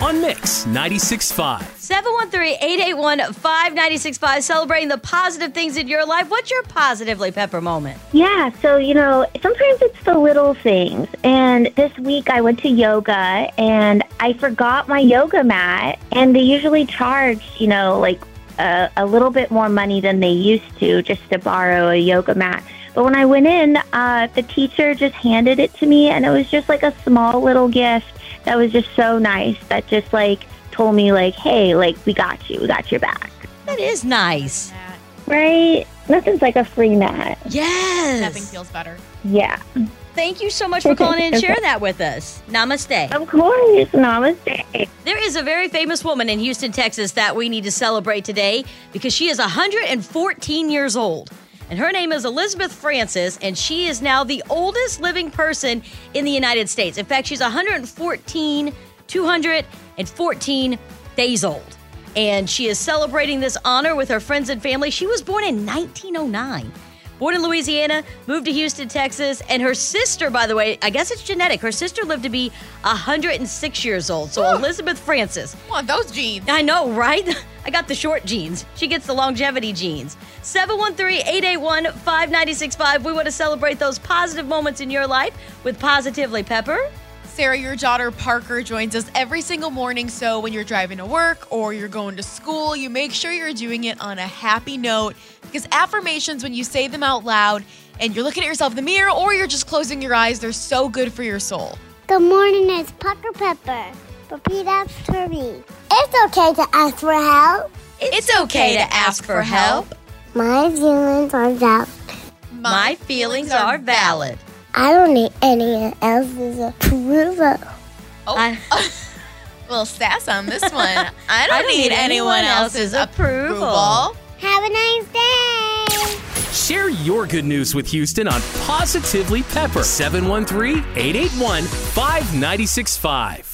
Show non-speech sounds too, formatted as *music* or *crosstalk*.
on Mix 96.5. 713-881-5965 celebrating the positive things in your life. What's your positively pepper moment? Yeah, so you know, sometimes it's the little things. And this week I went to yoga and I forgot my yoga mat and they usually charge, you know, like a, a little bit more money than they used to just to borrow a yoga mat. But when I went in, uh, the teacher just handed it to me and it was just like a small little gift that was just so nice that just like told me like, hey, like we got you, we got your back. That is nice. Right? Nothing's like a free mat. Yes. Nothing feels better. Yeah. Thank you so much for calling in and sharing that with us. Namaste. Of course. Namaste. There is a very famous woman in Houston, Texas that we need to celebrate today because she is 114 years old. And her name is Elizabeth Francis, and she is now the oldest living person in the United States. In fact, she's 114, 214 days old. And she is celebrating this honor with her friends and family. She was born in 1909. Born in Louisiana, moved to Houston, Texas, and her sister, by the way, I guess it's genetic. Her sister lived to be 106 years old. So Ooh. Elizabeth Francis. Want those genes? I know, right? *laughs* I got the short jeans. She gets the longevity jeans. 713-881-5965. We want to celebrate those positive moments in your life with Positively Pepper. Sarah, your daughter Parker joins us every single morning. So when you're driving to work or you're going to school, you make sure you're doing it on a happy note because affirmations, when you say them out loud and you're looking at yourself in the mirror or you're just closing your eyes, they're so good for your soul. Good morning, it's Parker Pepper. Repeat after me. It's okay to ask for help. It's, okay, to ask for help. My feelings are valid. My feelings are valid. I don't need anyone else's approval. Oh, I- *laughs* little sass on this *laughs* one. I don't, need, anyone else's approval. Have a nice day. Share your good news with Houston on Positively Pepper 713 881 5965.